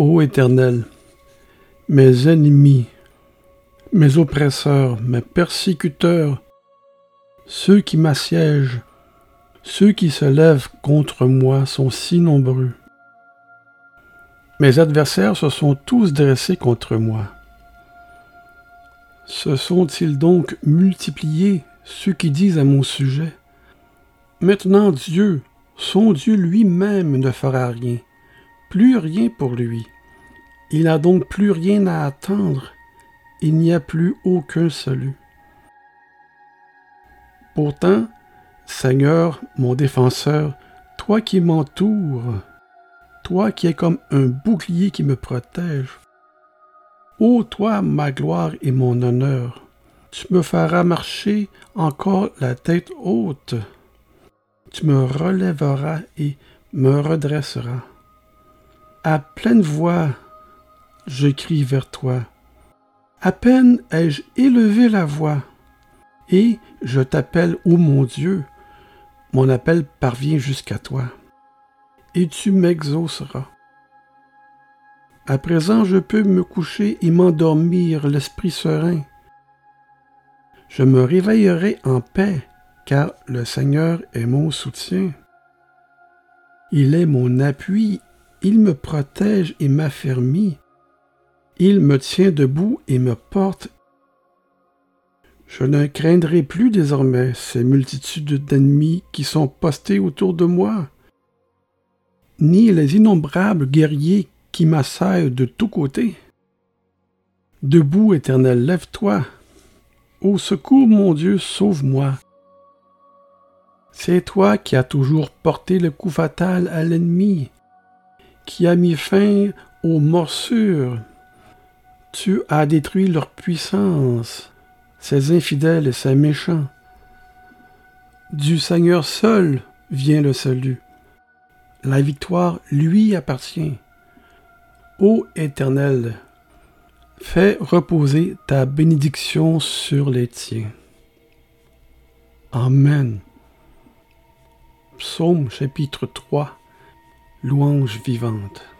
Ô Éternel, mes ennemis, mes oppresseurs, mes persécuteurs, ceux qui m'assiègent, ceux qui se lèvent contre moi sont si nombreux. Mes adversaires se sont tous dressés contre moi. Se sont-ils donc multipliés ceux qui disent à mon sujet Maintenant Dieu, son Dieu lui-même ne fera rien plus rien pour lui. Il n'a donc plus rien à attendre. Il n'y a plus aucun salut. Pourtant, Seigneur, mon défenseur, toi qui m'entoures, toi qui es comme un bouclier qui me protège, ô toi, ma gloire et mon honneur, tu me feras marcher encore la tête haute, tu me relèveras et me redresseras. À pleine voix, je crie vers toi. À peine ai-je élevé la voix, et je t'appelle, ô mon Dieu, mon appel parvient jusqu'à toi, et tu m'exauceras. À présent, je peux me coucher et m'endormir l'esprit serein. Je me réveillerai en paix, car le Seigneur est mon soutien. Il est mon appui il me protège et m'affermit. Il me tient debout et me porte. Je ne craindrai plus désormais ces multitudes d'ennemis qui sont postés autour de moi, ni les innombrables guerriers qui m'assaillent de tous côtés. Debout, Éternel, lève-toi. Au secours, mon Dieu, sauve-moi. C'est toi qui as toujours porté le coup fatal à l'ennemi qui a mis fin aux morsures. Tu as détruit leur puissance, ces infidèles et ces méchants. Du Seigneur seul vient le salut. La victoire lui appartient. Ô Éternel, fais reposer ta bénédiction sur les tiens. Amen. Psaume chapitre 3 louange vivante.